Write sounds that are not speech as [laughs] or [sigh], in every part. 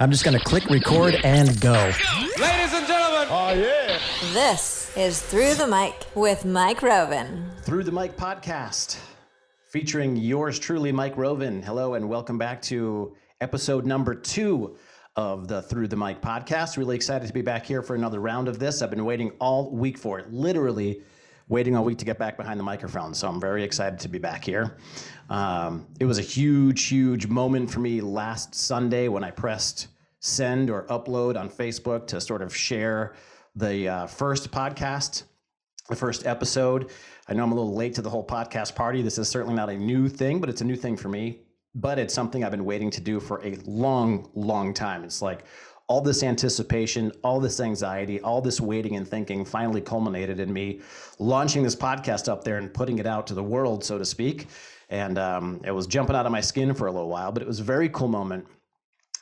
I'm just going to click record and go. Ladies and gentlemen, Oh, yeah. This is Through the Mic with Mike Roven. Through the Mic podcast, featuring yours truly, Mike Roven. Hello, and welcome back to episode number two of the Through the Mic podcast. Really excited to be back here for another round of this. I've been waiting all week for it, literally waiting all week to get back behind the microphone. So I'm very excited to be back here. Um, it was a huge, huge moment for me last Sunday when I pressed send or upload on Facebook to sort of share the uh, first podcast the first episode. I know I'm a little late to the whole podcast party. This is certainly not a new thing, but it's a new thing for me. But it's something I've been waiting to do for a long, long time. It's like all this anticipation, all this anxiety, all this waiting and thinking finally culminated in me launching this podcast up there and putting it out to the world, so to speak. And um, it was jumping out of my skin for a little while, but it was a very cool moment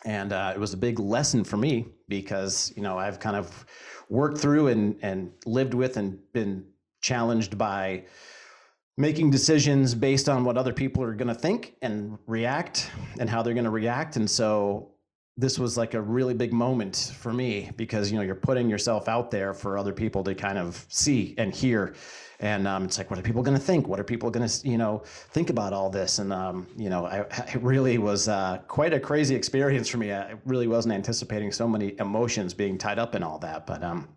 and uh, it was a big lesson for me because you know I've kind of worked through and and lived with and been challenged by making decisions based on what other people are going to think and react and how they're going to react and so this was like a really big moment for me because you know you're putting yourself out there for other people to kind of see and hear. And um, it's like what are people going to think? What are people going to you know think about all this? And um, you know I, it really was uh, quite a crazy experience for me. I really wasn't anticipating so many emotions being tied up in all that but um,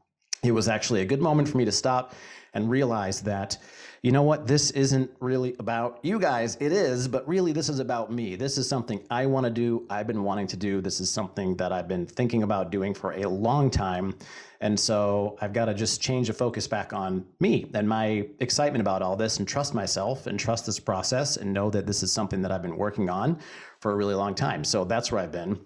it was actually a good moment for me to stop and realize that you know what this isn't really about you guys it is but really this is about me. This is something i want to do i've been wanting to do this is something that i've been thinking about doing for a long time and so i've got to just change the focus back on me and my excitement about all this and trust myself and trust this process and know that this is something that i've been working on for a really long time. So that's where i've been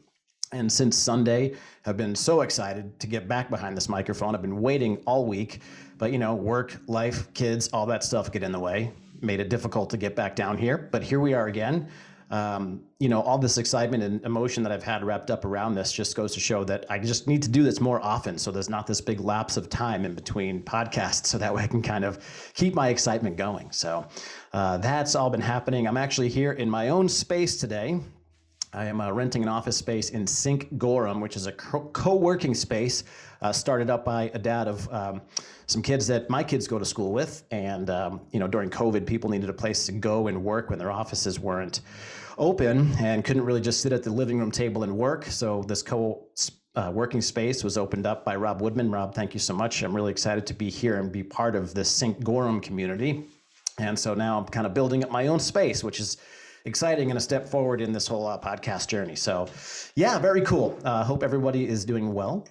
and since Sunday, have been so excited to get back behind this microphone. I've been waiting all week, but you know, work, life, kids, all that stuff get in the way. Made it difficult to get back down here, but here we are again. Um, you know, all this excitement and emotion that I've had wrapped up around this just goes to show that I just need to do this more often. So there's not this big lapse of time in between podcasts, so that way I can kind of keep my excitement going. So uh, that's all been happening. I'm actually here in my own space today. I am uh, renting an office space in Sync Gorham, which is a co working space uh, started up by a dad of um, some kids that my kids go to school with. And, um, you know, during COVID, people needed a place to go and work when their offices weren't open and couldn't really just sit at the living room table and work. So this co uh, working space was opened up by Rob Woodman. Rob, thank you so much. I'm really excited to be here and be part of the Sync Gorham community. And so now I'm kind of building up my own space, which is exciting and a step forward in this whole uh, podcast journey. So, yeah, very cool. Uh, hope everybody is doing well.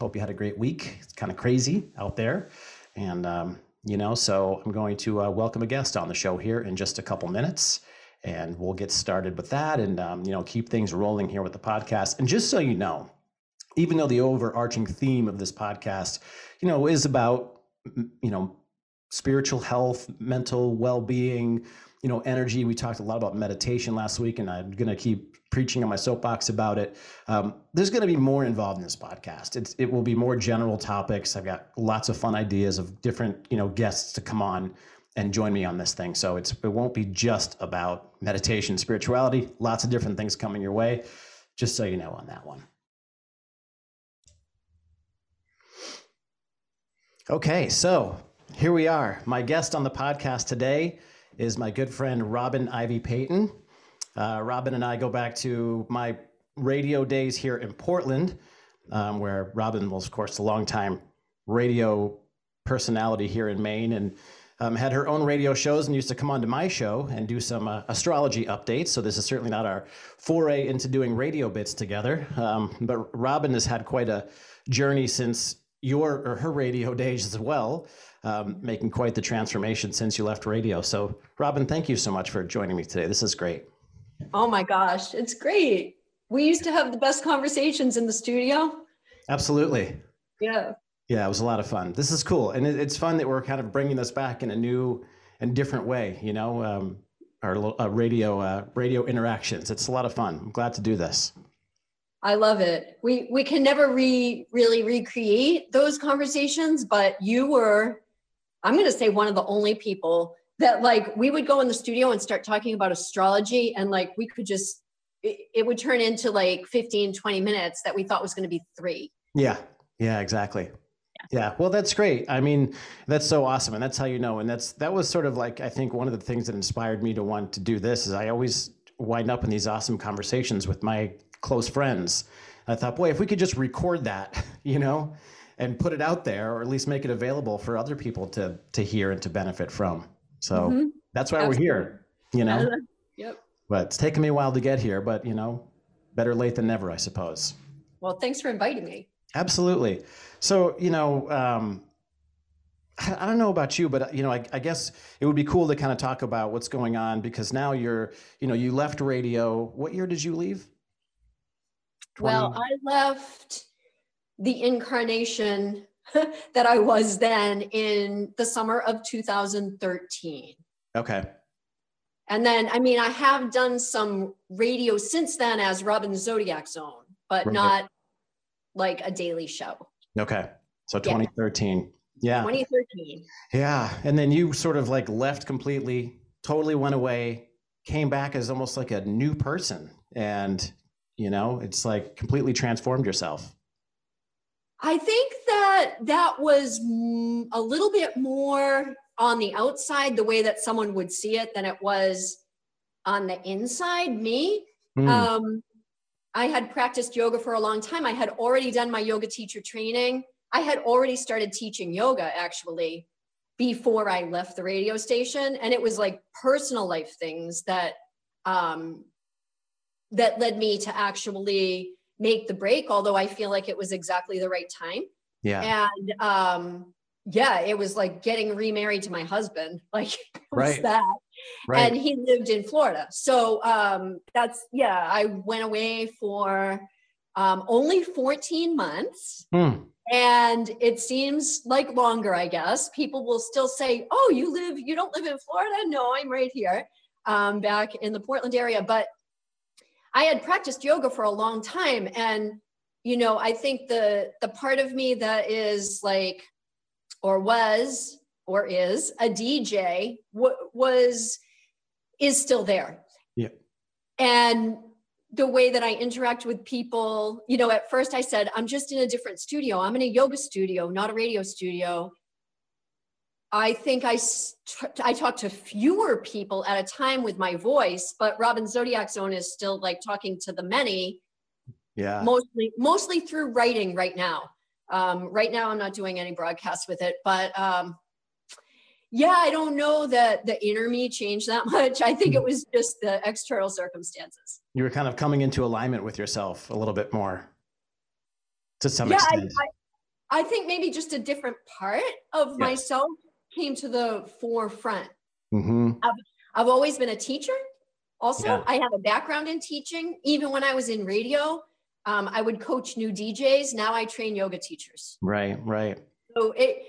Hope you had a great week. It's kind of crazy out there. And, um, you know, so I'm going to uh, welcome a guest on the show here in just a couple minutes. And we'll get started with that and, um, you know, keep things rolling here with the podcast. And just so you know, even though the overarching theme of this podcast, you know, is about, you know, spiritual health, mental well being, you know, energy. We talked a lot about meditation last week, and I'm going to keep preaching on my soapbox about it. Um, there's going to be more involved in this podcast. It's, it will be more general topics. I've got lots of fun ideas of different, you know, guests to come on and join me on this thing. So it's it won't be just about meditation, spirituality. Lots of different things coming your way. Just so you know on that one. Okay, so here we are. My guest on the podcast today is my good friend Robin Ivy Payton. Uh, Robin and I go back to my radio days here in Portland, um, where Robin was, of course, a longtime radio personality here in Maine and um, had her own radio shows and used to come on to my show and do some uh, astrology updates. So this is certainly not our foray into doing radio bits together. Um, but Robin has had quite a journey since your or her radio days as well um, making quite the transformation since you left radio. So, Robin, thank you so much for joining me today. This is great. Oh my gosh, it's great. We used to have the best conversations in the studio. Absolutely. Yeah. Yeah, it was a lot of fun. This is cool. And it, it's fun that we're kind of bringing this back in a new and different way, you know, um, our uh, radio, uh, radio interactions. It's a lot of fun. I'm glad to do this. I love it. We we can never re really recreate those conversations, but you were I'm going to say one of the only people that like we would go in the studio and start talking about astrology and like we could just it, it would turn into like 15, 20 minutes that we thought was going to be three. Yeah. Yeah, exactly. Yeah, well, that's great. I mean, that's so awesome, and that's how you know. And that's that was sort of like I think one of the things that inspired me to want to do this is I always wind up in these awesome conversations with my close friends. I thought, boy, if we could just record that, [laughs] you know, and put it out there, or at least make it available for other people to to hear and to benefit from. So Mhm. that's why Absolutely. we're here, you know. Yep. But it's taken me a while to get here, but you know, better late than never, I suppose. Well, thanks for inviting me. Absolutely. So, you know, um, I don't know about you, but you know, I, I guess it would be cool to kind of talk about what's going on because now you're, you know, you left radio. What year did you leave? Well, I left the incarnation [laughs] that I was then in the summer of 2013. okay. And then, I mean, I have done some radio since then as Robin Zodiac Zone, but Right. not like a daily show. Okay. So Yeah. 2013. Yeah. 2013. Yeah. And then you sort of like left completely, totally went away, came back as almost like a new person. And, you know, it's like completely transformed yourself. I think that that was mm, a little bit more on the outside, the way that someone would see it, than it was on the inside, me. Hmm. Um, I had practiced yoga for a long time. I had already done my yoga teacher training. I had already started teaching yoga actually before I left the radio station. And it was like personal life things that um, that led me to actually make the break, although I feel like it was exactly the right time. yeah. And um, yeah, it was like getting remarried to my husband. [laughs] Like Right. that Right. and he lived in Florida. So um, that's yeah, I went away for um, only 14 months. Hmm. And it seems like longer, I guess. People will still say, Oh, you live, you don't live in Florida? No, I'm right here, um, back in the Portland area. But I had practiced yoga for a long time. And, you know, I think the the part of me that is like, or was, or is a DJ w- was is still there. Yeah. And the way that I interact with people, you know, at first I said, I'm just in a different studio. I'm in a yoga studio, not a radio studio. I think I, I talk to fewer people at a time with my voice, but Robin Zodiac Zone is still like talking to the many, Yeah. mostly, mostly through writing right now. Um, right now, I'm not doing any broadcasts with it, but um, yeah, I don't know that the inner me changed that [laughs] much. I think it was just the external circumstances. you were kind of coming into alignment with yourself a little bit more to some yeah, I, extent. I, I think maybe just a different part of Yeah. myself came to the forefront. hmm I've always been a teacher. Also, Yeah. I have a background in teaching. Even when I was in radio, um, I would coach new DJs. Now I train yoga teachers. Right, right. So it,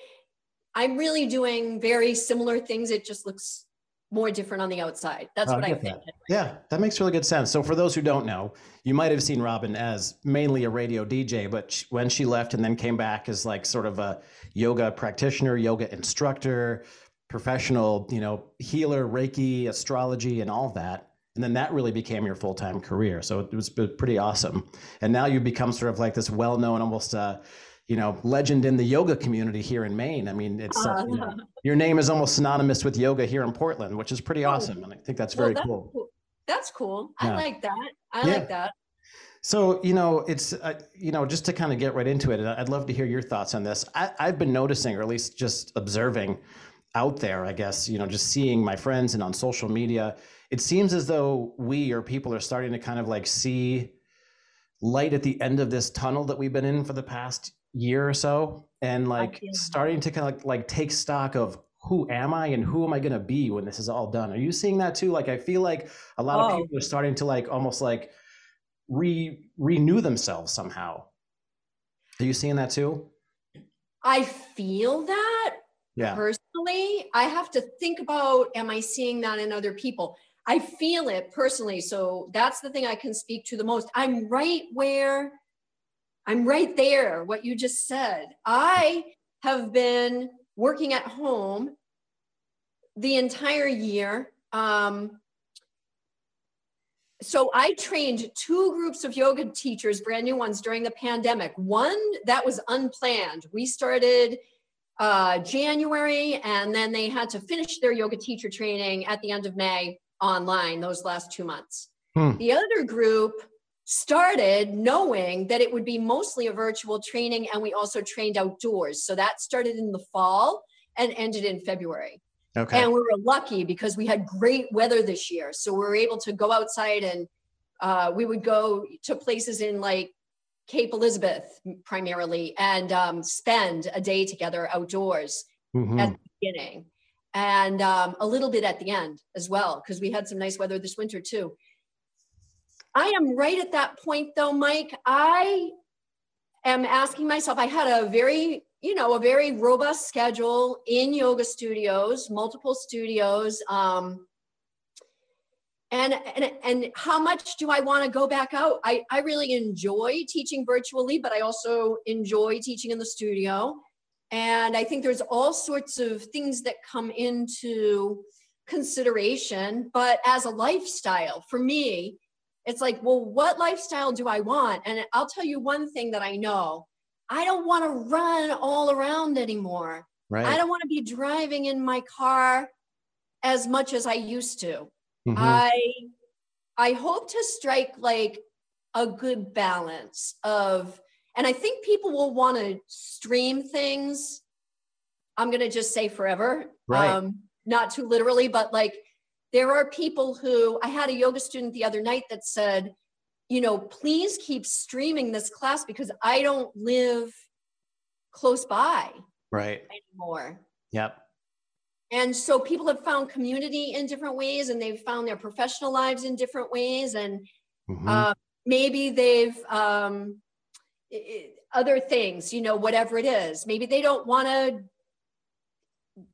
I'm really doing very similar things. It just looks more different on the outside. That's I what I get think. that. Yeah, that makes really good sense. So, for those who don't know, you might have seen Robin as mainly a radio DJ, but sh- when she left and then came back as like sort of a yoga practitioner, yoga instructor, professional, you know, healer, Reiki, astrology, and all that. And then that really became your full time career. So, it was pretty awesome. And now you've become sort of like this well known, almost, uh, you know, legend in the yoga community here in Maine. I mean, it's uh, you know, your name is almost synonymous with yoga here in Portland, which is pretty Oh. awesome. And I think that's Well, very that's cool. That's cool. Yeah. I like that. I Yeah. like that. So, you know, it's, uh, you know, just to kind of get right into it, and I'd love to hear your thoughts on this. I, I've been noticing, or at least just observing out there, I guess, you know, just seeing my friends and on social media, it seems as though we or people are starting to kind of like see light at the end of this tunnel that we've been in for the past year or so. And like starting to kind of like, like take stock of who am I and who am I going to be when this is all done? Are you seeing that too? Like, I feel like a lot of Oh. people are starting to like almost like re renew themselves somehow. Are you seeing that too? I feel that Yeah. personally. I have to think about am I seeing that in other people? I feel it personally. So that's the thing I can speak to the most. I'm right where I'm right there, what you just said. I have been working at home the entire year. Um, so I trained two groups of yoga teachers, brand new ones during the pandemic. One that was unplanned. We started uh, January and then they had to finish their yoga teacher training at the end of May online those last two months. Hmm. The other group started knowing that it would be mostly a virtual training and we also trained outdoors. So that started in the fall and ended in February. Okay. And we were lucky because we had great weather this year. So we were able to go outside and uh, we would go to places in like Cape Elizabeth primarily and um, spend a day together outdoors mm-hmm. at the beginning and um, a little bit at the end as well because we had some nice weather this winter too. I am right at that point though, Mike. I am asking myself, I had a very you know, a very robust schedule in yoga studios, multiple studios. Um, and, and, and how much do I want to go back out? I, I really enjoy teaching virtually, but I also enjoy teaching in the studio. And I think there's all sorts of things that come into consideration. But as a lifestyle, for me, it's like, well, what lifestyle do I want? And I'll tell you one thing that I know I don't want to run all around anymore. Right. I don't want to be driving in my car as much as I used to. Mm-hmm. I I hope to strike like a good balance of and I think people will want to stream things. I'm going to just say forever. Right. Um, not too literally, but like there are people who I had a yoga student the other night that said, you know, please keep streaming this class because I don't live close by right anymore. Yep. And so people have found community in different ways and they've found their professional lives in different ways. And mm-hmm. uh, maybe they've, um, it, other things, you know, whatever it is. Maybe they don't want to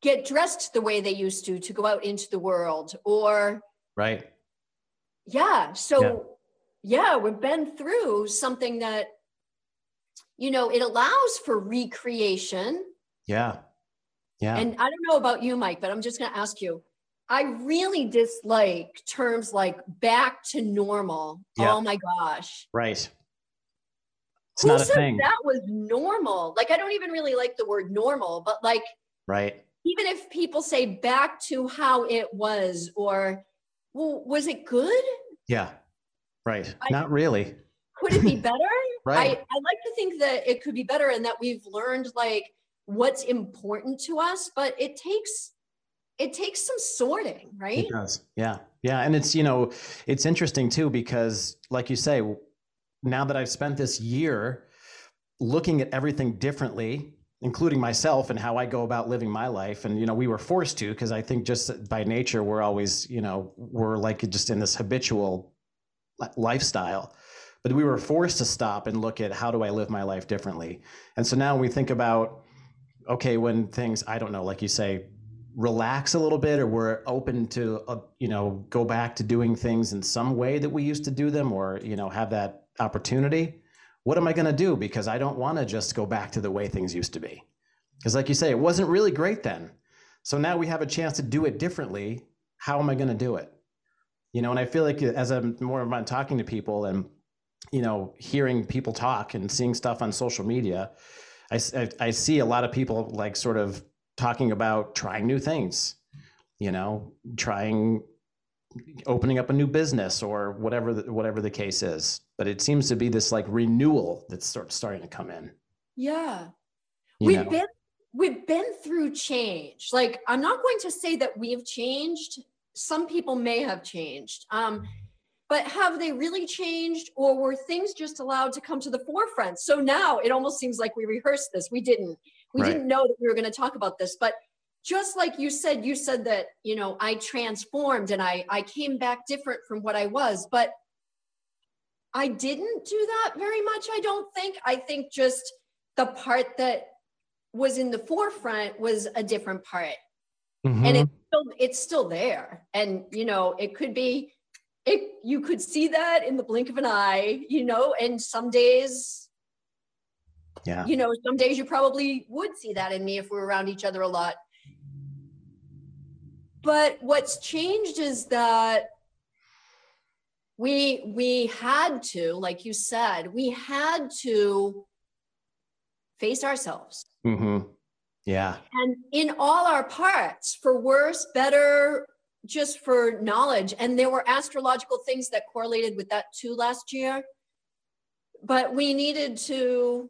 get dressed the way they used to to go out into the world or. Right. Yeah. So. Yeah yeah, we've been through something that, you know, it allows for recreation. Yeah. Yeah. And I don't know about you, Mike, but I'm just going to ask you. I really dislike terms like back to normal. Yeah. Oh my gosh. Right. It's Who not a thing. That was normal. Like I don't even really like the word normal, but like right. Even if people say back to how it was or well, was it good? Yeah. Right. I, Not really. Could it be [laughs] better? right. I, I like to think that it could be better and that we've learned like what's important to us, but it takes it takes some sorting, right? It does. Yeah. Yeah. And it's, you know, it's interesting too, because like you say, now that I've spent this year looking at everything differently, including myself and how I go about living my life. And, you know, we were forced to, because I think just by nature, we're always, you know, we're like just in this habitual lifestyle. But we were forced to stop and look at how do i live my life differently. And so now we think about okay when things i don't know like you say relax a little bit or we're open to uh, you know go back to doing things in some way that we used to do them or you know have that opportunity what am i going to do? Because i don't want to just go back to the way things used to be. Because like you say it wasn't really great then. So now we have a chance to do it differently. How am i going to do it? You know and i feel like as i'm more about talking to people and you know hearing people talk and seeing stuff on social media I, I, I see a lot of people like sort of talking about trying new things you know trying opening up a new business or whatever the, whatever the case is but it seems to be this like renewal that's sort of starting to come in yeah you we've know? been we've been through change like i'm not going to say that we've changed some people may have changed. Um, but have they really changed or were things just allowed to come to the forefront? So now it almost seems like we rehearsed this. We didn't. We right. didn't know that we were going to talk about this, but just like you said, you said that, you know, I transformed and I I came back different from what I was, but I didn't do that very much, I don't think. I think just the part that was in the forefront was a different part. Mm-hmm. And it's still it's still there. And you know, it could be it you could see that in the blink of an eye, you know, and some days yeah. You know, some days you probably would see that in me if we were around each other a lot. But what's changed is that we we had to like you said we had to face ourselves Mm-hmm. Yeah. and in all our parts for worse better just for knowledge and there were astrological things that correlated with that too last year but we needed to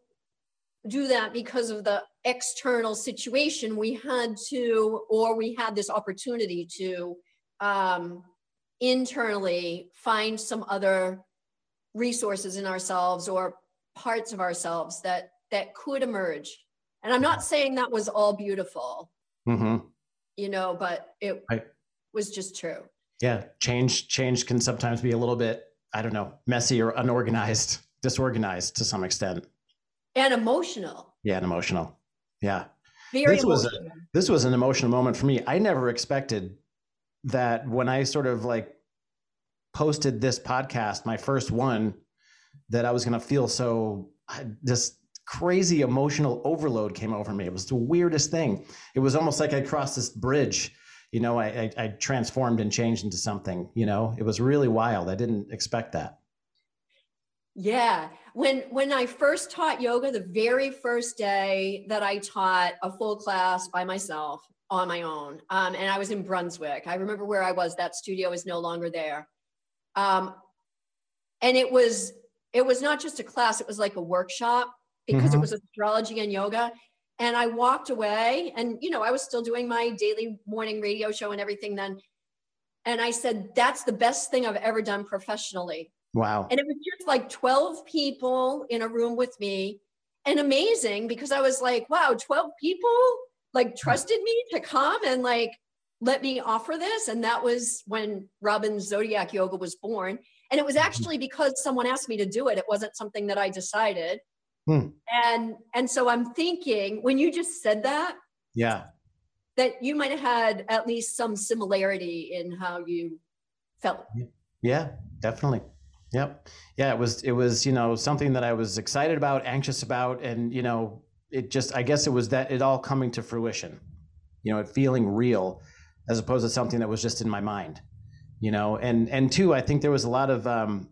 do that because of the external situation we had to or we had this opportunity to um, internally find some other resources in ourselves or parts of ourselves that that could emerge and i'm not saying that was all beautiful Mm-hmm. you know but it Right. was just true Yeah. Change change can sometimes be a little bit, I don't know, messy or unorganized, [laughs] disorganized to some extent. and emotional Yeah, and emotional. Yeah. very This was a- This was an emotional moment for me. I never expected that when I sort of like posted this podcast, my first one, that I was going to feel so this crazy emotional overload came over me. It was the weirdest thing. It was almost like I crossed this bridge. You know, I, I, I transformed and changed into something. You know, it was really wild. I didn't expect that. Yeah. When when I first taught yoga, the very first day that I taught a full class by myself on my own, um, and I was in Brunswick. I remember where I was. That studio is no longer there. Um, and it was it was not just a class; it was like a workshop because it Mhm. was astrology and yoga. And I walked away, and you know, I was still doing my daily morning radio show and everything then. And I said, "That's the best thing I've ever done professionally." Wow. And it was just like 12 people in a room with me. And amazing because I was like, wow, 12 people like trusted me to come and like let me offer this. And that was when Robin's Zodiac Yoga was born. And it was actually because someone asked me to do it. It wasn't something that I decided. Hmm. And and so I'm thinking when you just said that, Yeah. that you might have had at least some similarity in how you felt. Yeah, definitely. Yep. Yeah, it was it was, you know, something that I was excited about, anxious about and, you know, it just I guess it was that it all coming to fruition. You know, it feeling real as opposed to something that was just in my mind. You know, and and two, I think there was a lot of um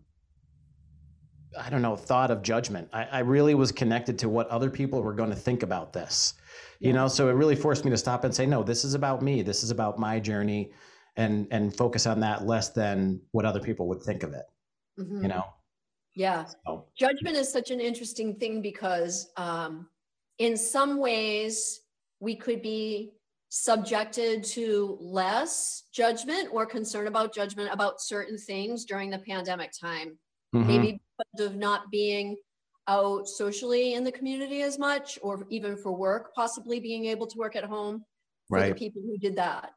I don't know, thought of judgment. I, I really was connected to what other people were going to think about this. You Yeah. know, so it really forced me to stop and say, no, this is about me. This is about my journey and and focus on that less than what other people would think of it Mhm. you know Yeah. so judgment is such an interesting thing because um, in some ways we could be subjected to less judgment or concern about judgment about certain things during the pandemic time. Mhm, maybe because of not being out socially in the community as much or even for work possibly being able to work at home for the people who did that.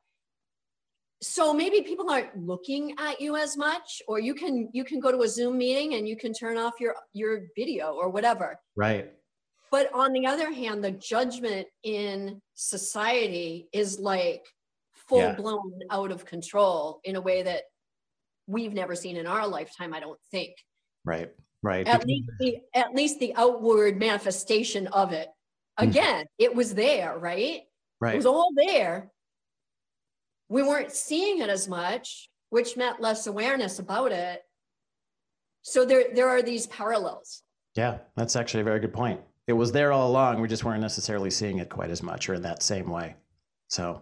So maybe people aren't looking at you as much or you can you can go to a zoom meeting and you can turn off your your video or whatever. Right but on the other hand the judgment in society is like full Yeah. blown out of control in a way that we've never seen in our lifetime i don't think right right at Because- least the at least the outward manifestation of it Mhm. again it was there right Right. it was all there. We weren't seeing it as much, which meant less awareness about it. So there, there are these parallels. yeah that's actually a very good point it was there all along we just weren't necessarily seeing it quite as much or in that same way so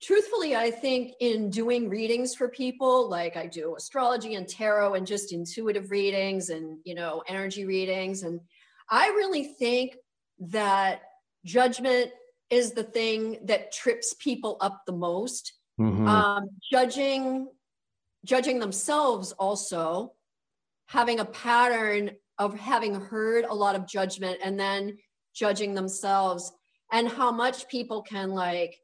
Truthfully, I think in doing readings for people, like I do astrology and tarot and just intuitive readings and, you know, energy readings. And I really think that judgment is the thing that trips people up the most. mhm, um, judging judging themselves also having a pattern of having heard a lot of judgment and then judging themselves and how much people can like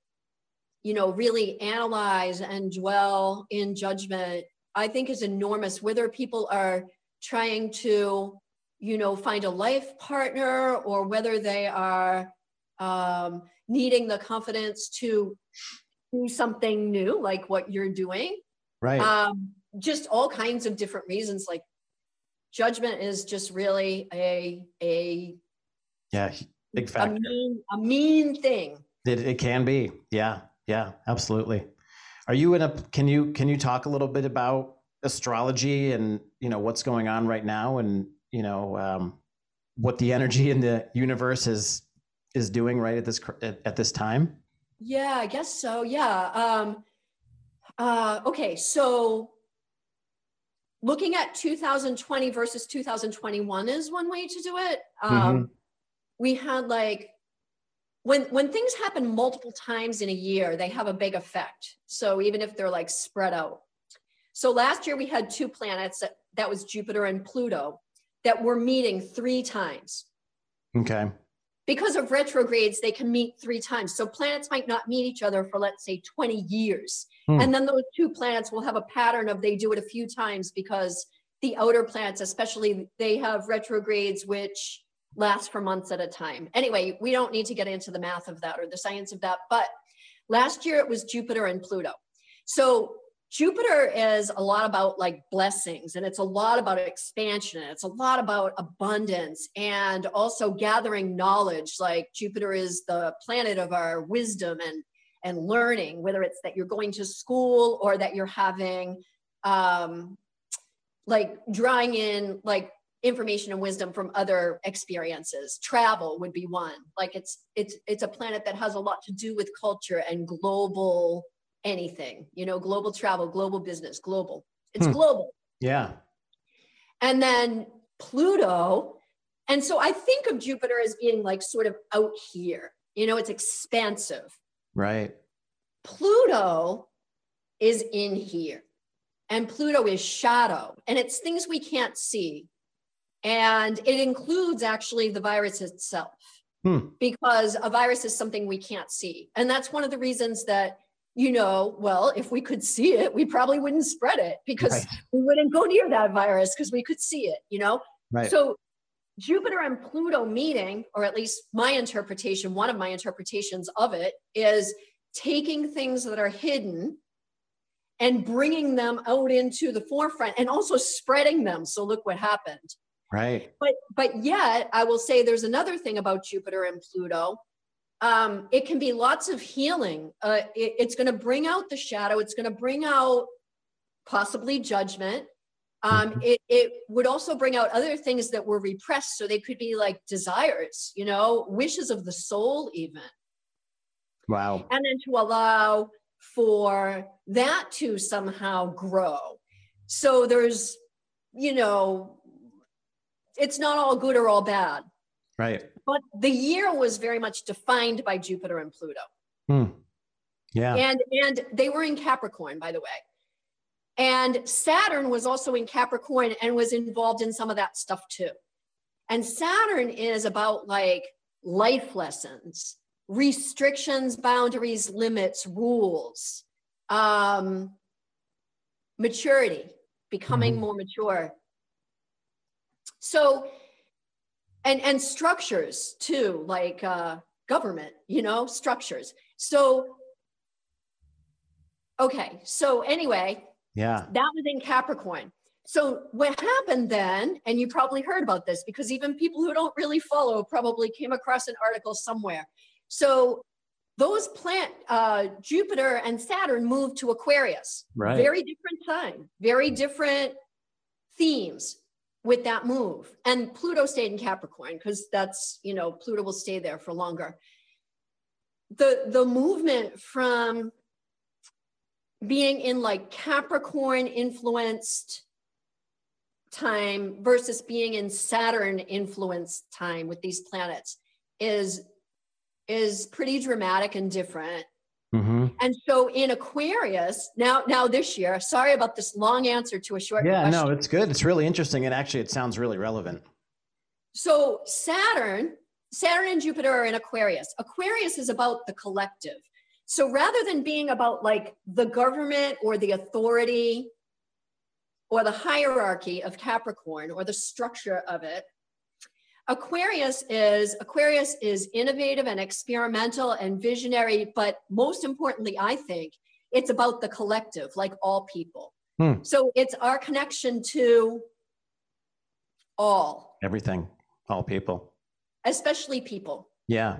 you know really analyze and dwell in judgment i think is enormous. Whether people are trying to you know find a life partner or whether they are um, needing the confidence to do something new like what you're doing. Right. Um, just all kinds of different reasons like judgment is just really a a, yeah big a mean a mean thing it, it can be yeah yeah absolutely are you in a can you can you talk a little bit about astrology and you know what's going on right now, and you know um, what the energy in the universe is is doing right at this at, at this time? Yeah, I guess so. Yeah. Um, uh, okay, so looking at 2020 versus 2021 is one way to do it. Um, Mhm. We had like when when things happen multiple times in a year, they have a big effect. So even if they're like spread out. So last year we had two planets that, that was Jupiter and Pluto that were meeting three times Okay. Because of retrogrades, they can meet three times. So planets might not meet each other for, let's say, 20 years. Hmm. And then those two planets will have a pattern of they do it a few times because the outer planets, especially, they have retrogrades which last for months at a time. Anyway, we don't need to get into the math of that or the science of that. But last year it was Jupiter and Pluto. So Jupiter is a lot about like blessings and it's a lot about expansion. and It's a lot about abundance and also gathering knowledge. Like Jupiter is the planet of our wisdom and and learning, whether it's that you're going to school or that you're having um, like drawing in like information and wisdom from other experiences. Travel would be one. Like it's it's it's a planet that has a lot to do with culture and global anything, you know, global travel, global business, global. It's Hmm. global. Yeah. And then Pluto. And so I think of Jupiter as being like sort of out here, you know, it's expansive. Right. Pluto is in here, and Pluto is shadow, and it's things we can't see. And it includes actually the virus itself, Hmm. because a virus is something we can't see. And that's one of the reasons that, you know, well, if we could see it, we probably wouldn't spread it because Right. we wouldn't go near that virus because we could see it, you know? Right. So Jupiter and Pluto meeting, or at least my interpretation, one of my interpretations of it is taking things that are hidden and bringing them out into the forefront and also spreading them. So look what happened. right. But but yet, I will say there's another thing about Jupiter and Pluto. Um, it can be lots of healing. Uh, it- it's going to bring out the shadow. It's going to bring out possibly judgment. Um, it, it would also bring out other things that were repressed. So they could be like desires, you know, wishes of the soul, even Wow. and then to allow for that to somehow grow. So there's, you know, it's not all good or all bad, Right. but the year was very much defined by Jupiter and Pluto. Hmm. Yeah. And and they were in Capricorn, by the way. And Saturn was also in Capricorn and was involved in some of that stuff too. And Saturn is about like life lessons, restrictions, boundaries, limits, rules, um, maturity, becoming Mhm. more mature. So, and and structures too, like uh, government, you know, structures. So, okay. So anyway, Yeah. that was in Capricorn. So what happened then, and you probably heard about this because even people who don't really follow probably came across an article somewhere. So those plant uh, Jupiter and Saturn moved to Aquarius. Right. Very different time, very different themes with that move. And Pluto stayed in Capricorn because that's, you know, Pluto will stay there for longer. The the movement from being in like Capricorn influenced time versus being in Saturn influenced time with these planets is is pretty dramatic and different. Hmm And so in Aquarius, now now this year, sorry about this long answer to a short question. Yeah. question. No, it's good. It's really interesting, and actually, it sounds really relevant. So Saturn, Saturn and Jupiter are in Aquarius. Aquarius is about the collective. So rather than being about like the government or the authority or the hierarchy of Capricorn or the structure of it, Aquarius is Aquarius is innovative and experimental and visionary, but most importantly, I think it's about the collective, like all people. Hmm. So it's our connection to all, Everything, all people. especially people. Yeah.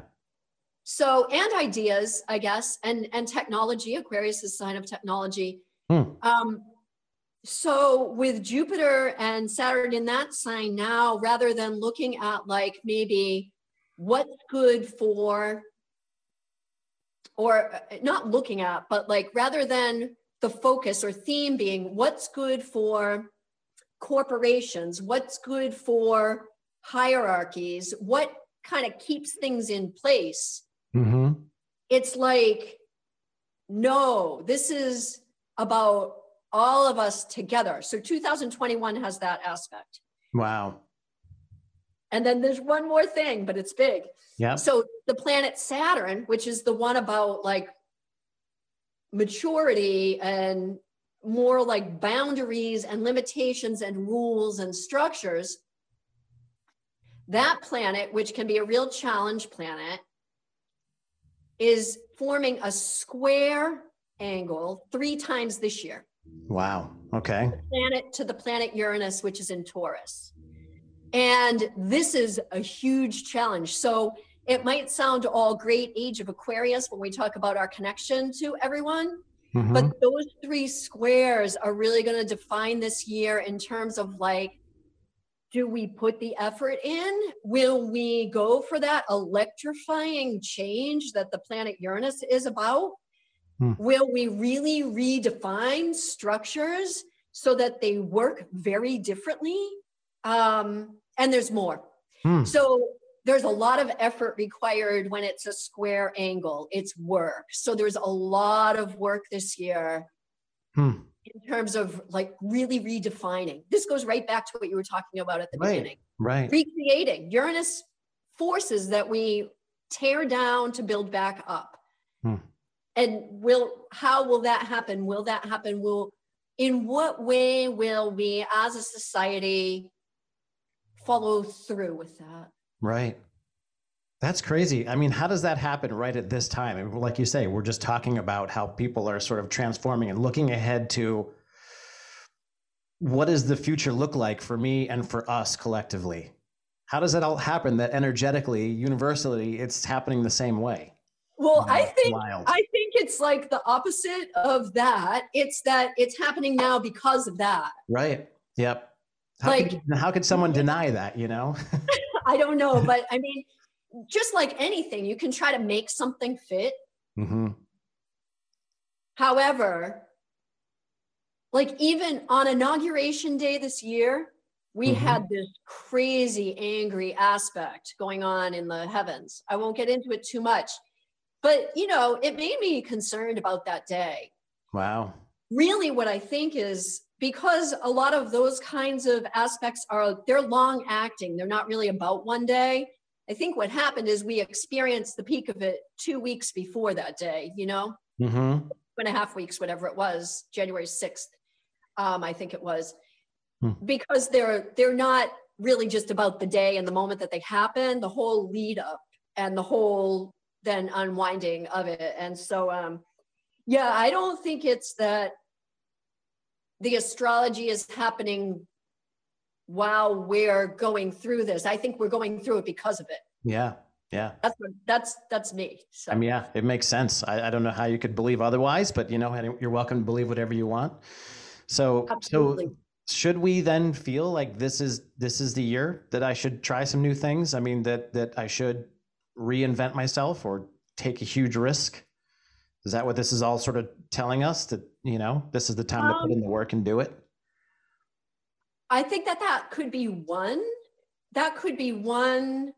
So and ideas, I guess, and and technology. Aquarius is a sign of technology. Hmm. Um, so with Jupiter and Saturn in that sign now, rather than looking at like maybe what's good for, or uh, not looking at, but like rather than the focus or theme being what's good for corporations, what's good for hierarchies, what kind of keeps things in place. Mm-hmm. It's like, no, this is about all of us together. So 2021 has that aspect. Wow. And then there's one more thing, but it's big. Yeah. So the planet Saturn, which is the one about like maturity and more like boundaries and limitations and rules and structures, that planet, which can be a real challenge planet, is forming a square angle three times this year. Wow. Okay. Planet to the planet Uranus, which is in Taurus. And this is a huge challenge. So it might sound all great age of Aquarius when we talk about our connection to everyone, Mhm. but those three squares are really going to define this year in terms of like, do we put the effort in? Will we go for that electrifying change that the planet Uranus is about? Hmm. Will we really redefine structures so that they work very differently? Um, and there's more. Hmm. So there's a lot of effort required when it's a square angle. It's work. So there's a lot of work this year Hmm. in terms of like really redefining. This goes right back to what you were talking about at the Right. beginning. Right. Recreating. Uranus forces that we tear down to build back up. Hmm. And will how will that happen? Will that happen? Will in what way will we as a society follow through with that? Right. That's crazy. I mean, how does that happen right at this time? Like you say, we're just talking about how people are sort of transforming and looking ahead to what does the future look like for me and for us collectively? How does that all happen that energetically, universally, it's happening the same way? Well, I think Wild. I think it's like the opposite of that. It's that it's happening now because of that. Right. Yep. How, Like- could, how could someone [laughs] deny that, you know? [laughs] I don't know, but I [laughs] mean, just like anything, you can try to make something fit. hmm However, like even on inauguration day this year, we Mhm. had this crazy angry aspect going on in the heavens. I won't get into it too much, but you know, it made me concerned about that day. Wow. Really, what I think is because a lot of those kinds of aspects are they're long acting, they're not really about one day. I think what happened is we experienced the peak of it two weeks before that day, you know? hmm two and a half weeks, whatever it was, January 6th, um, I think it was, Hmm. because they're they're not really just about the day and the moment that they happen, the whole lead up and the whole then unwinding of it. And so um yeah, I don't think it's that the astrology is happening while we're going through this. I think we're going through it because of it. Yeah. Yeah. That's what, that's that's me. So I mean, yeah, it makes sense. I, I don't know how you could believe otherwise, but you know, you're welcome to believe whatever you want. So, Absolutely. so should we then feel like this is this is the year that I should try some new things? I mean, that that I should reinvent myself or take a huge risk. Is that what this is all sort of telling us? That you know, this is the time to put in the work and do it. I think that that could be one. That could be one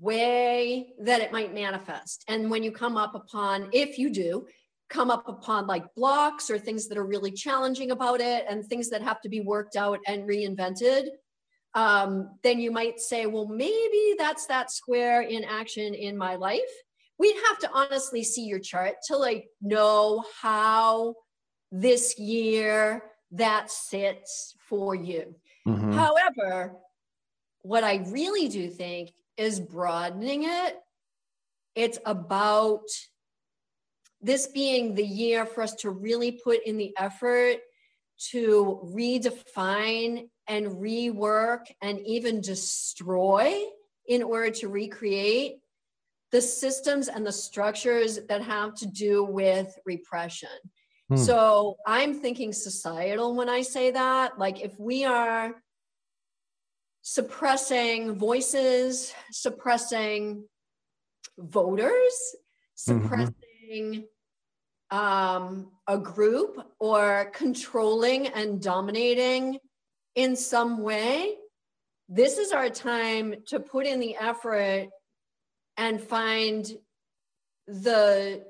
way that it might manifest. And when you come up upon, if you do, come up upon like blocks or things that are really challenging about it and things that have to be worked out and reinvented, um, then you might say, well, maybe that's that square in action in my life. We'd have to honestly see your chart to like know how this year that sits for you. Mhm. However, what I really do think is broadening it. It's about this being the year for us to really put in the effort to redefine and rework and even destroy in order to recreate the systems and the structures that have to do with repression. Hmm. So I'm thinking societal when I say that. Like if we are suppressing voices, suppressing voters, Mhm. suppressing um, a group, or controlling and dominating in some way, this is our time to put in the effort and find the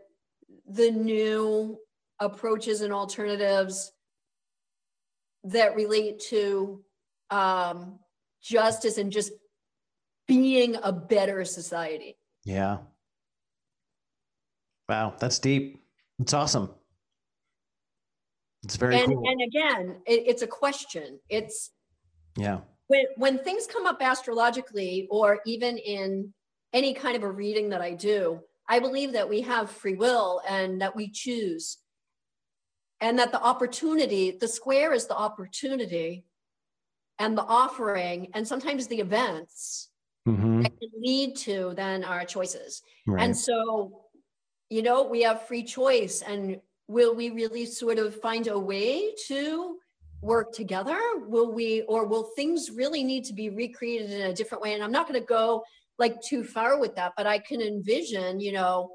the new approaches and alternatives that relate to um, justice and just being a better society. Yeah. Wow, that's deep. It's awesome. It's very and cool. and again, it, it's a question. It's yeah. when when things come up astrologically or even in any kind of a reading that I do, I believe that we have free will and that we choose. And that the opportunity, the square is the opportunity and the offering, and sometimes the events hmm that can lead to then our choices. Right. And so, you know, we have free choice. And will we really sort of find a way to work together? Will we, or will things really need to be recreated in a different way? And I'm not going to go like too far with that, but I can envision, you know,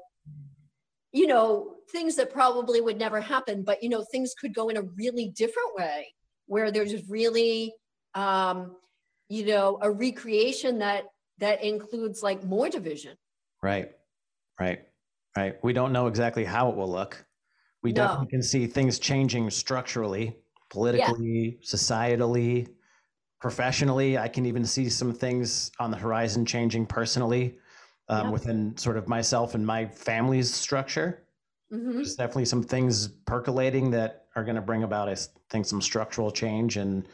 you know, things that probably would never happen, but you know, things could go in a really different way where there's really, um, you know, a recreation that that includes like more division. Right. Right. Right. We don't know exactly how it will look. We No. definitely can see things changing structurally, politically, societally, professionally. I can even see some things on the horizon changing personally um, Yeah. within sort of myself and my family's structure. Mhm. There's definitely some things percolating that are going to bring about, I think, some structural change and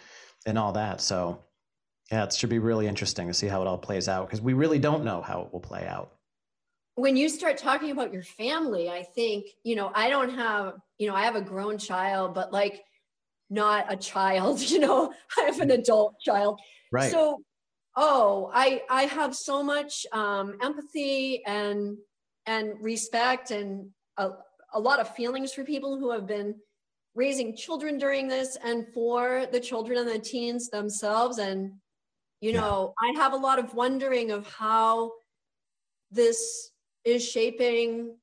and all that. So, yeah, it should be really interesting to see how it all plays out because we really don't know how it will play out. When you start talking about your family, I think, you know, I don't have, you know, I have a grown child, but like not a child, [laughs] you know, I have an adult child. Right. So, oh, I I have so much um, empathy and and respect and a, a lot of feelings for people who have been raising children during this and for the children and the teens themselves. And you Yeah. know, I have a lot of wondering of how this is shaping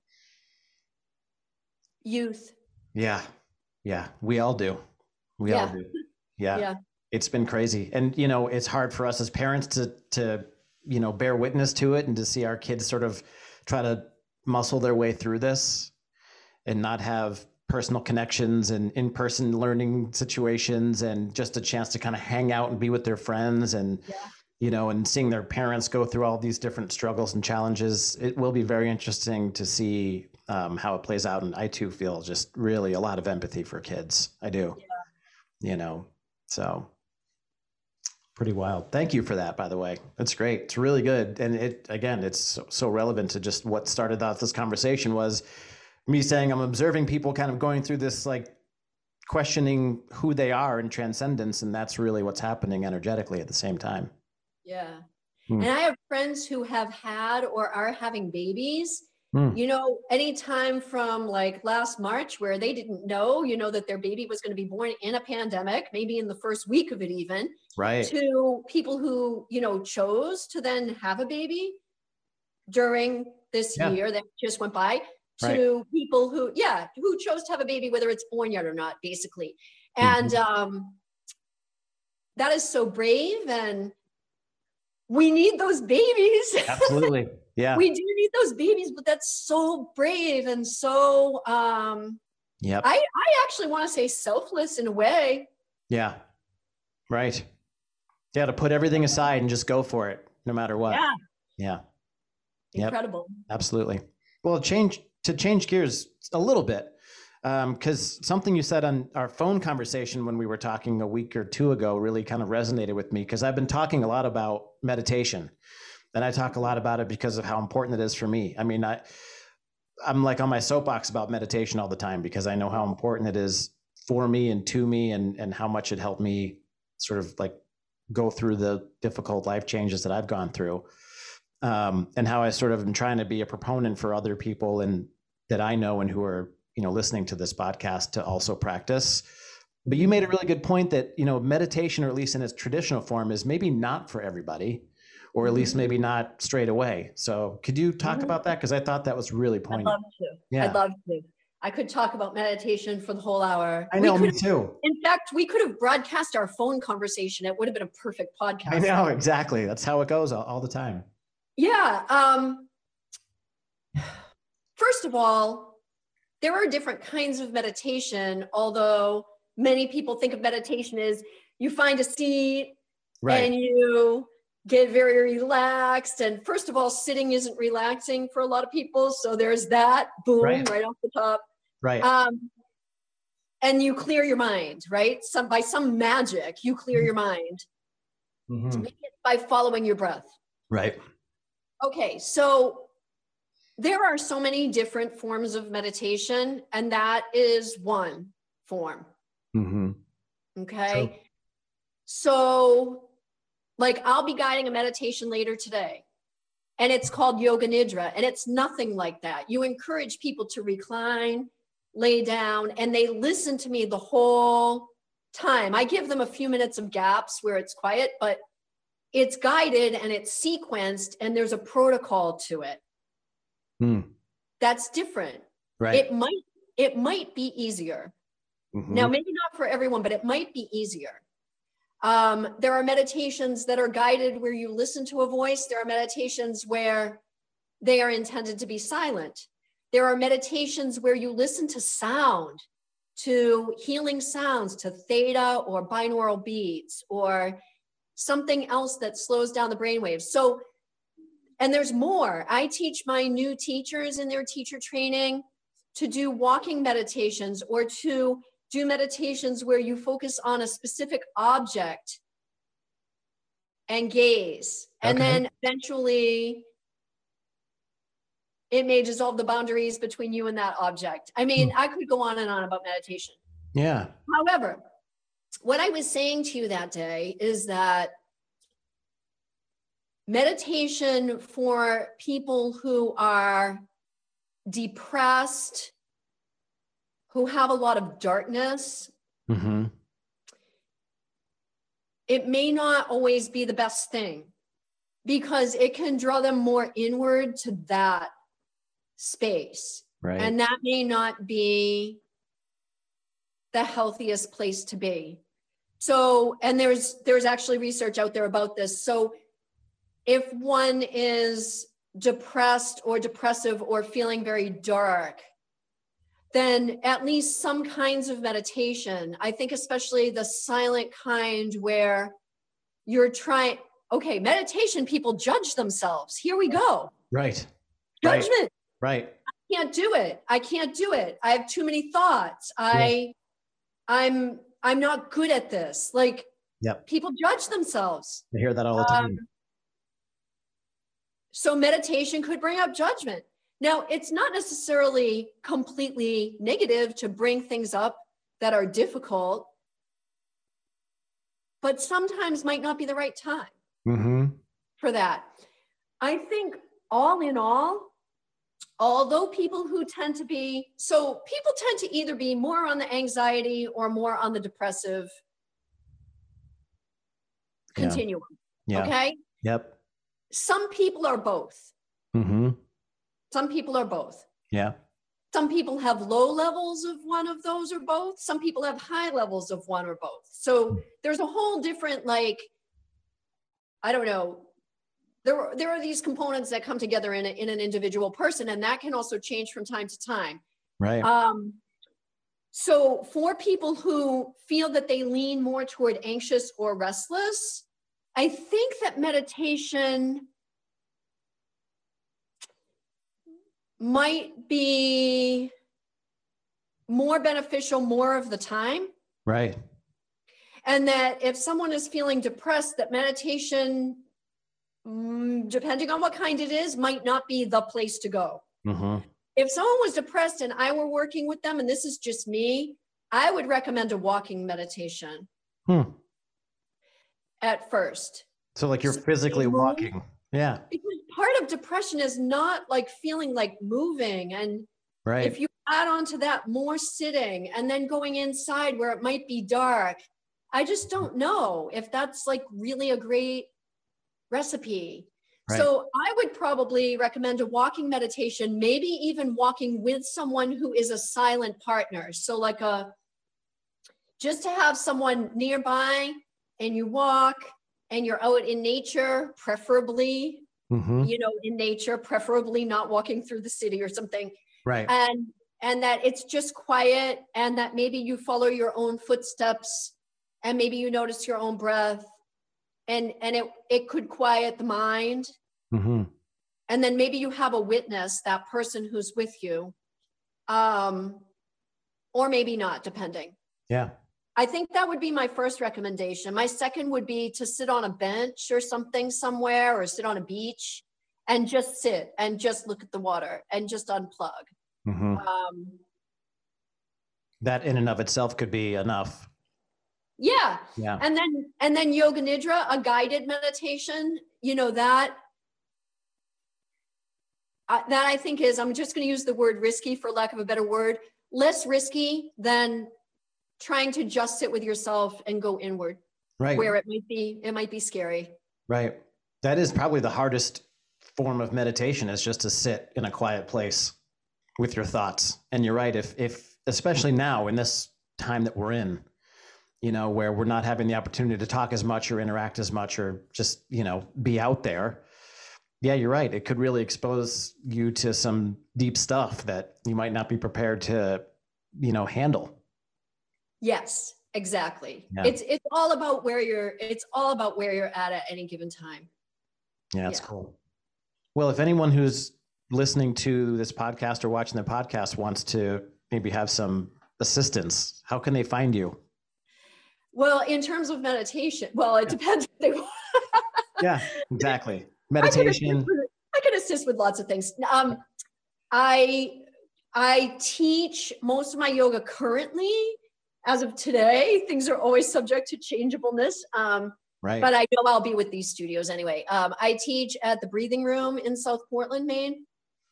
youth. Yeah. Yeah. We all do. We all do. Yeah. Yeah. It's been crazy. And you know, it's hard for us as parents to to, you know, bear witness to it and to see our kids sort of try to muscle their way through this and not have personal connections and in-person learning situations and just a chance to kind of hang out and be with their friends and Yeah. You know and seeing their parents go through all these different struggles and challenges it will be very interesting to see um, how it plays out. And i too feel just really a lot of empathy for kids. I do. You know so pretty wild. Thank you for that by the way. That's great. It's really good. And it again it's so, so relevant to just what started off this conversation was me saying i'm observing people kind of going through this like questioning who they are in transcendence. And that's really what's happening energetically at the same time Yeah. Hmm. And I have friends who have had or are having babies. Hmm. You know, anytime from like last March, where they didn't know, you know, that their baby was going to be born in a pandemic, maybe in the first week of it, even, right to people who, you know, chose to then have a baby during this Yeah. year that just went by, Right. to people who, yeah, who chose to have a baby, whether it's born yet or not, basically. And um, that is so brave and we need those babies. [laughs] absolutely yeah we do need those babies, but that's so brave and so um yep I, I actually want to say selfless in a way. yeah right yeah to put everything aside and just go for it no matter what Yeah. yeah Yep. Incredible. absolutely well change to change gears a little bit because something you said on our phone conversation when we were talking a week or two ago really kind of resonated with me because i've been talking a lot about meditation. And i talk a lot about it because of how important it is for me. I mean i i'm like on my soapbox about meditation all the time because i know how important it is for me and to me and and how much it helped me sort of like go through the difficult life changes that i've gone through. Um, and how I sort of am trying to be a proponent for other people and that I know and who are you know listening to this podcast to also practice. But you made a really good point that you know meditation, or at least in its traditional form, is maybe not for everybody, or at least Mm-hmm. maybe not straight away. So could you talk Mhm. about that? Because I thought that was really I'd love to. Yeah, I'd love to. I could talk about meditation for the whole hour. I We know, me too. in fact, we could have broadcast our phone conversation. It would have been a perfect podcast. I know exactly. That's how it goes all, all the time. Yeah. Um, [sighs] first of all, there are different kinds of meditation, although many people think of meditation as you find a seat Right. and you get very relaxed. And first of all, sitting isn't relaxing for a lot of people. So there's that boom Right. right, off the top. right. Um, and you clear your mind, right? Some by some magic, you clear your mind Mhm. by following your breath. Right. Okay, so there are so many different forms of meditation, and that is one form. hmm Okay. So, like, I'll be guiding a meditation later today, and it's called Yoga Nidra, and it's nothing like that. You encourage people to recline, lay down, and they listen to me the whole time. I give them a few minutes of gaps where it's quiet, but it's guided and it's sequenced, and there's a protocol to it. Hmm. That's different. Right. It might it might be easier. Mhm. Now, maybe not for everyone, but it might be easier. Um, there are meditations that are guided where you listen to a voice. There are meditations where they are intended to be silent. There are meditations where you listen to sound, to healing sounds, to theta or binaural beats, or something else that slows down the brainwaves. So, and there's more. I teach my new teachers in their teacher training to do walking meditations or to do meditations where you focus on a specific object and gaze. And then eventually it may dissolve the boundaries between you and that object. I mean, hmm. I could go on and on about meditation. yeah. However, what I was saying to you that day is that meditation for people who are depressed, who have a lot of darkness, hmm it may not always be the best thing because it can draw them more inward to that space. Right. And that may not be the healthiest place to be. So, and there's there's actually research out there about this. So, if one is depressed or depressive or feeling very dark, then at least some kinds of meditation, I think especially the silent kind where you're trying okay, meditation people judge themselves. Here we go. right. Judgment Right. I can't do it. I can't do it. I have too many thoughts. I I'm I'm not good at this. Like Yep. people judge themselves. I hear that all the Um, time. So meditation could bring up judgment. Now, it's not necessarily completely negative to bring things up that are difficult, but sometimes might not be the right time. hmm for that. I think all in all, although people who tend to be, so people tend to either be more on the anxiety or more on the depressive Yeah. continuum. Yeah. Okay. Yep. Some people are both. hmm Some people are both. Yeah. Some people have low levels of one of those or both. Some people have high levels of one or both. So there's a whole different, like, I don't know. There, are- there are these components that come together in, a, in an individual person, and that can also change from time to time. Right. Um, so for people who feel that they lean more toward anxious or restless, I think that meditation might be more beneficial more of the time. right. And that if someone is feeling depressed, that meditation, mm, depending on what kind it is, might not be the place to go hmm if someone was depressed and I were working with them, and this is just me, I would recommend a walking meditation Hmm. At first. So like you're So physically walking. Yeah. Because part of depression is not like feeling like moving. And Right. If you add on to that more sitting and then going inside where it might be dark, I just don't know if that's like really a great recipe. Right. So I would probably recommend a walking meditation, maybe even walking with someone who is a silent partner. So like a just to have someone nearby and you walk and you're out in nature, preferably, hmm you know, in nature, preferably not walking through the city or something. Right. And and that it's just quiet and that maybe you follow your own footsteps and maybe you notice your own breath and and it it could quiet the mind hmm and then maybe you have a witness that person who's with you um or maybe not depending Yeah. I think that would be my first recommendation my second would be to sit on a bench or something somewhere or sit on a beach and just sit and just look at the water and just unplug hmm um That in and of itself could be enough. yeah Yeah. and then and then yoga nidra a guided meditation you know that uh, that i think is i'm just going to use the word risky for lack of a better word less risky than trying to just sit with yourself and go inward Right. where it might be it might be scary Right. That is probably the hardest form of meditation is just to sit in a quiet place with your thoughts. And you're right. If, if, especially now in this time that we're in, you know, where we're not having the opportunity to talk as much or interact as much or just, you know, be out there. Yeah, you're right. It could really expose you to some deep stuff that you might not be prepared to, you know, handle. Yes exactly Yeah. it's it's all about where you're it's all about where you're at at any given time Yeah, that's Yeah. cool. Well, if anyone who's listening to this podcast or watching the podcast wants to maybe have some assistance, how can they find you? well in terms of meditation well it depends what they want [laughs] Yeah, exactly. I can Meditation. with- I can assist with lots of things. Um, I I teach most of my yoga currently. As of today, things are always subject to changeableness. Um, Right. but I know I'll be with these studios anyway. Um, I teach at the Breathing Room in South Portland, Maine,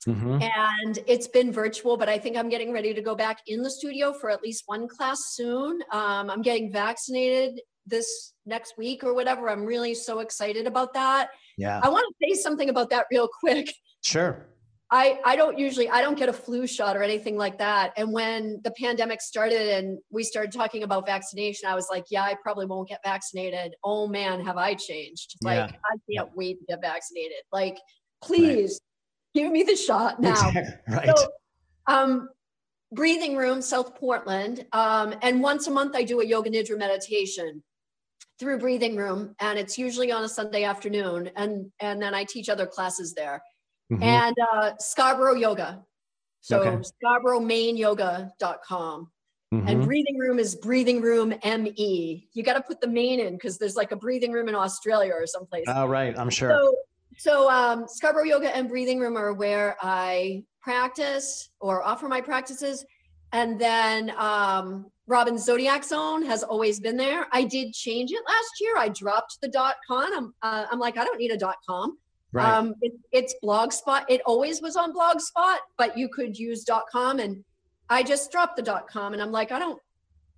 Mhm. and it's been virtual. But I think I'm getting ready to go back in the studio for at least one class soon. Um, I'm getting vaccinated this next week or whatever. I'm really so excited about that. Yeah. I want to say something about that real quick. Sure. I, I don't usually I don't get a flu shot or anything like that. And when the pandemic started and we started talking about vaccination, I was like, yeah, I probably won't get vaccinated. Oh man, have I changed? Like Yeah. I can't wait to get vaccinated. Like, please give me the shot now. [laughs] Right. So, um, breathing room, South Portland. Um, and once a month, I do a yoga nidra meditation through breathing room, and it's usually on a Sunday afternoon. And and then I teach other classes there. Mhm. And uh, Scarborough Yoga. So Okay. scarboroughmainyoga.com. And Mhm. breathing room is breathing room ME. You got to put the Maine in because there's like a breathing room in Australia or someplace. Oh, right. I'm sure. So, so um, Scarborough Yoga and Breathing Room are where I practice or offer my practices. And then um, Robin Zodiac Zone has always been there. I did change it last year. I dropped the dot com. I'm, uh, I'm like, I don't need a dot com. Right. Um, it, it's Blogspot. It always was on Blogspot, but you could use com. And I just dropped the com. And I'm like, I don't,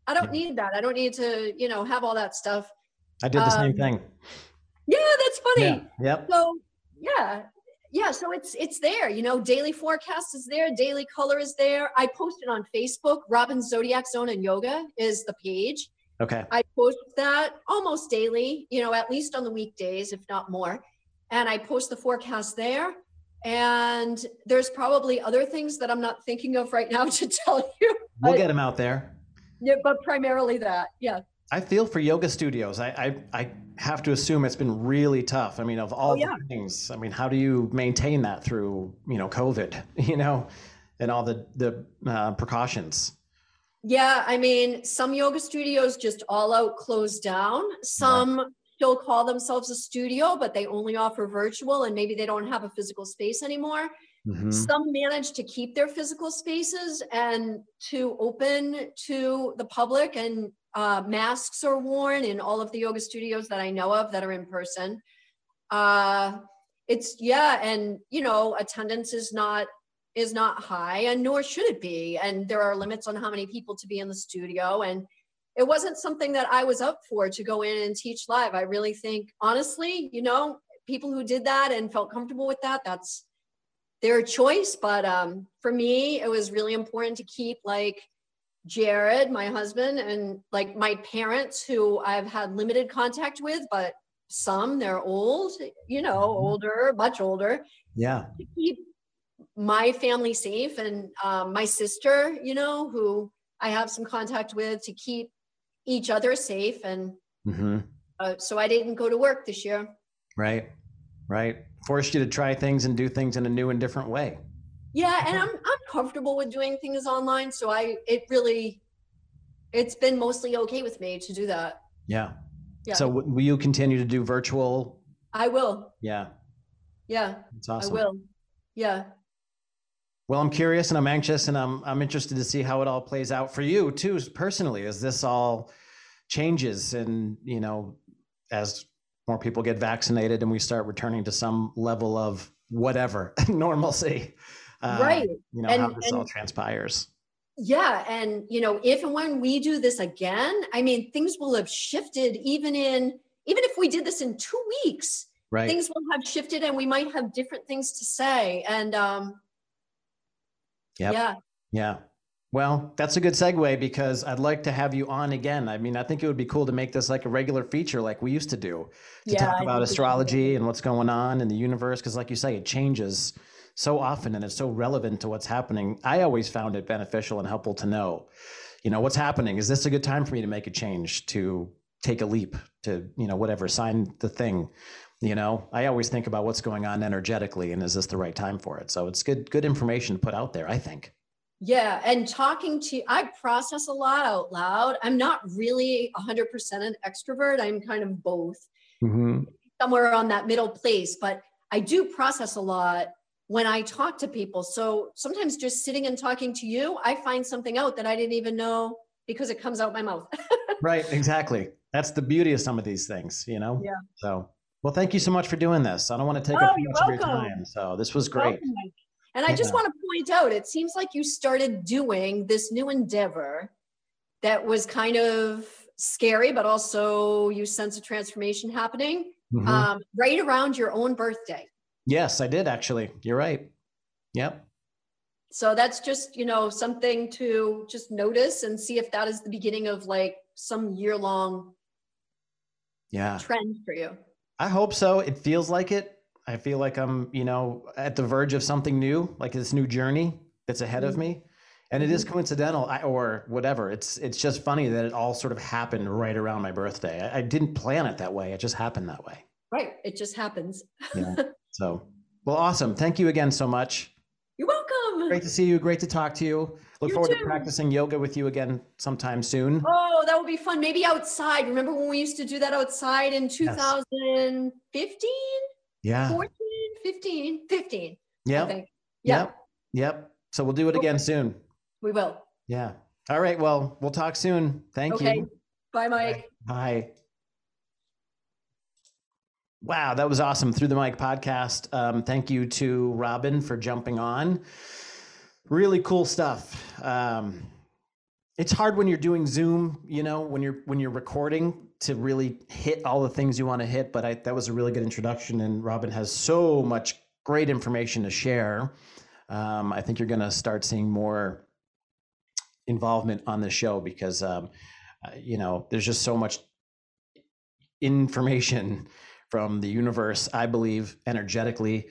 I don't need that. I don't need to, you know, have all that stuff. I did the same um, thing. Yeah, that's funny. Yeah. Yep. So yeah, yeah. So it's it's there. You know, daily forecast is there. Daily color is there. I post it on Facebook. Robin Zodiac Zone and Yoga is the page. Okay. I post that almost daily. You know, at least on the weekdays, if not more. And I post the forecast there. And there's probably other things that I'm not thinking of right now [laughs] to tell you. We'll but- get them out there. Yeah, but primarily that. Yeah. I feel for yoga studios. I, I I have to assume it's been really tough. I mean, of all Oh, yeah. the things, I mean, how do you maintain that through you know COVID, [laughs] you know, and all the the uh, precautions? Yeah, I mean, some yoga studios just all out closed down. Some still call themselves a studio, but they only offer virtual and maybe they don't have a physical space anymore. Mhm. Some manage to keep their physical spaces and to open to the public, and uh, masks are worn in all of the yoga studios that I know of that are in person. Uh, it's, yeah, and you know, attendance is not is not high and nor should it be and there are limits on how many people to be in the studio and it wasn't something that i was up for to go in and teach live i really think honestly you know people who did that and felt comfortable with that that's their choice but um, for me it was really important to keep like jared my husband and like my parents who i've had limited contact with but some they're old you know Mhm. older much older Yeah. to keep my family safe and um, my sister, you know, who I have some contact with to keep each other safe. And hmm uh, so I didn't go to work this year. Right. Right. Forced you to try things and do things in a new and different way. Yeah, and I'm I'm comfortable with doing things online, so I it really it's been mostly okay with me to do that. Yeah. Yeah. So will you continue to do virtual? I will. Yeah. Yeah, It's awesome. I will. Yeah. Well, I'm curious and I'm anxious and I'm I'm interested to see how it all plays out for you too personally as this all changes and you know as more people get vaccinated and we start returning to some level of whatever [laughs] normalcy. Uh, right. You know And- how this all transpires. Yeah, and you know, if and when we do this again, I mean, things will have shifted even in even if we did this in 2 weeks, Right. things will have shifted and we might have different things to say and um Yep. yeah. Yeah. Well, that's a good segue because I'd like to have you on again. I mean, I think it would be cool to make this like a regular feature like we used to do to Yeah, talk about think we should. astrology and what's going on in the universe. Because, like you say, it changes so often and it's so relevant to what's happening. I always found it beneficial and helpful to know, you know, what's happening. Is this a good time for me to make a change, to take a leap, to, you know, whatever, sign the thing? You know, I always think about what's going on energetically and is this the right time for it? So it's good, good information to put out there, I think. Yeah, and talking to I process a lot out loud. I'm not really 100% an extrovert. I'm kind of both. Mm-hmm. somewhere on that middle place, but I do process a lot when I talk to people. So sometimes just sitting and talking to you, I find something out that I didn't even know because it comes out my mouth. [laughs] Right, exactly. That's the beauty of some of these things, you know? Yeah. So, well, thank you so much for doing this. I don't want to take Oh, up too much of your time. So, this was great. And I just Yeah. want to point out, it seems like you started doing this new endeavor that was kind of scary, but also you sense a transformation happening Mhm. um, right around your own birthday. yes, I did actually. You're right. Yep. So that's just, you know, something to just notice and see if that is the beginning of like some year long Yeah. trend for you. I hope so. It feels like it. I feel like I'm, you know, at the verge of something new, like this new journey that's ahead of Mhm. me. And it is coincidental I, or whatever. It's it's just funny that it all sort of happened right around my birthday. I, I didn't plan it that way. It just happened that way. Right. It just happens. Yeah. [laughs] so, well, awesome. Thank you again so much. You're welcome. Great to see you. Great to talk to you. Look You forward to practicing yoga with you again sometime soon. Oh, that would be fun. Maybe outside. Remember when we used to do that outside in 2015, Yeah. 14, 15, 15, I Yep. Yeah, Yep. Yep. So we'll do it again soon. we will. Yeah. All right. Well, we'll talk soon. Thank Okay. you. Bye, Mike. Bye. Wow, that was awesome. Through the Mic podcast. Um, thank you to Robin for jumping on. Really cool stuff. Um, it's hard when you're doing Zoom, you know, when you're when you're recording to really hit all the things you want to hit. But I, that was a really good introduction, and Robin has so much great information to share. Um, I think you're going to start seeing more involvement on the show because um, uh, you know there's just so much information from the universe i believe energetically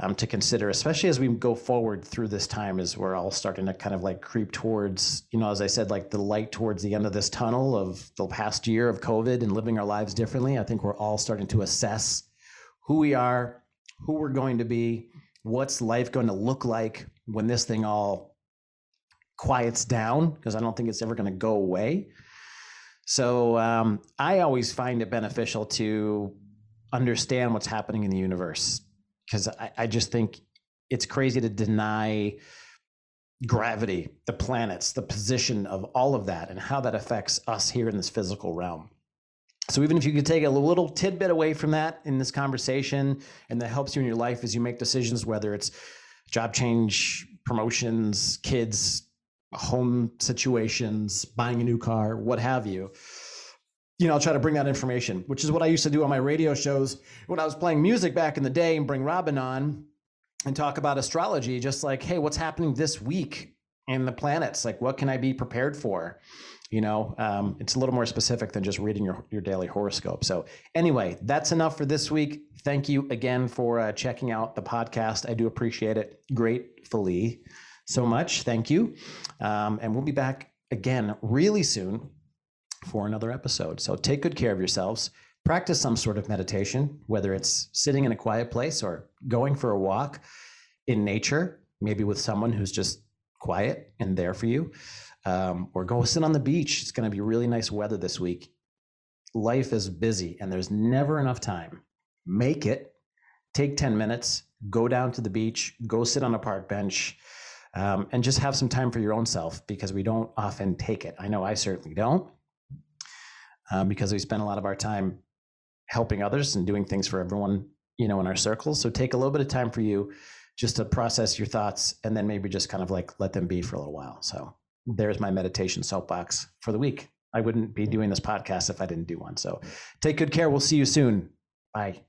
um, to consider especially as we go forward through this time as we're all starting to kind of like creep towards you know as i said like the light towards the end of this tunnel of the past year of covid and living our lives differently i think we're all starting to assess who we are who we're going to be what's life going to look like when this thing all quiets down because I don't think it's ever going to go away. So um, I always find it beneficial to understand what's happening in the universe because I, I just think it's crazy to deny gravity, the planets, the position of all of that, and how that affects us here in this physical realm. So even if you could take a little tidbit away from that in this conversation, and that helps you in your life as you make decisions, whether it's job change, promotions, kids, home situations, buying a new car, what have you. You know, I'll try to bring that information, which is what I used to do on my radio shows when I was playing music back in the day and bring Robin on and talk about astrology, just like, hey, what's happening this week in the planets? Like, what can I be prepared for? You know, um, it's a little more specific than just reading your, your daily horoscope. So, anyway, that's enough for this week. Thank you again for uh, checking out the podcast. I do appreciate it gratefully so much. Thank you. Um, and we'll be back again really soon for another episode. So, take good care of yourselves. Practice some sort of meditation, whether it's sitting in a quiet place or going for a walk in nature, maybe with someone who's just quiet and there for you um, or go sit on the beach. It's going to be really nice weather this week. Life is busy and there's never enough time. Make it, take 10 minutes, go down to the beach, go sit on a park bench, um, and just have some time for your own self because we don't often take it. I know I certainly don't uh, because we spend a lot of our time helping others and doing things for everyone, you know, in our circles. So take a little bit of time for you just to process your thoughts and then maybe just kind of like let them be for a little while. So there's my meditation soapbox for the week. I wouldn't be doing this podcast if I didn't do one. So take good care. We'll see you soon. Bye.